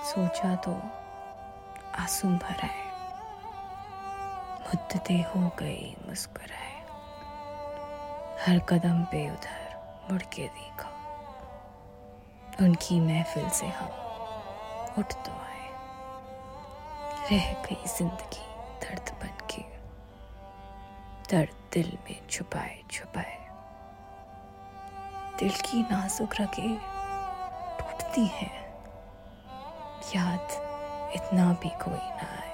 बात सोचा तो आँसू भर आए। मुद्दते हो गई, मुस्कुराए। हर कदम पे उधर मुड़ के देखा। उनकी महफिल से हम उठ तो आए। रह गई ज़िंदगी दर्द बन के। दर्द दिल में छुपाए छुपाए। दिल की नाजुक रगे टूटती हैं। याद इतना भी कोई ना आए